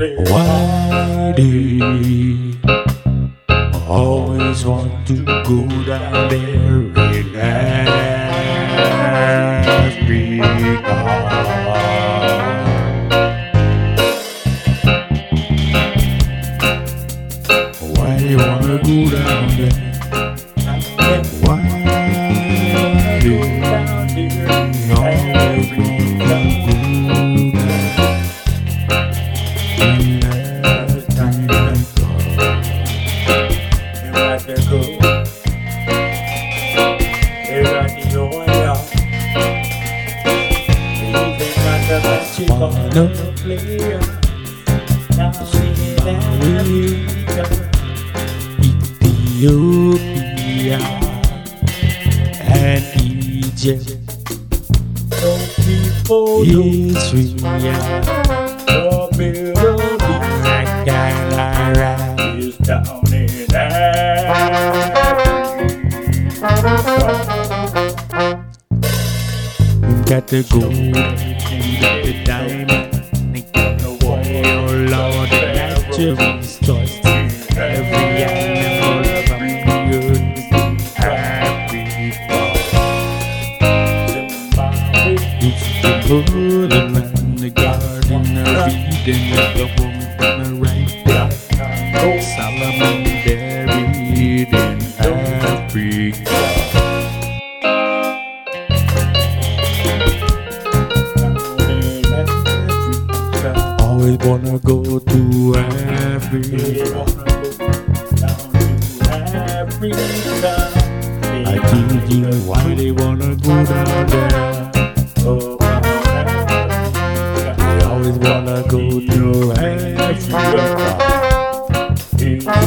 Why do you always want to go down there Why do you wanna go down there? Why? Ethiopia and Egypt, Israel, Nigeria. Got the gold, got the diamond, The golden man, the garden Eden, the woman right there. Solomon buried in Africa. Always wanna go to Africa. I thinking why they wanna go down there. They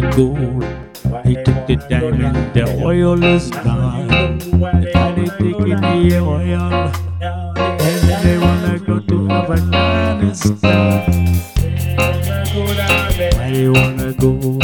the gold, they took the diamond, the oil is gone. They taking the oil, and they wanna go to Afghanistan. Why they wanna go?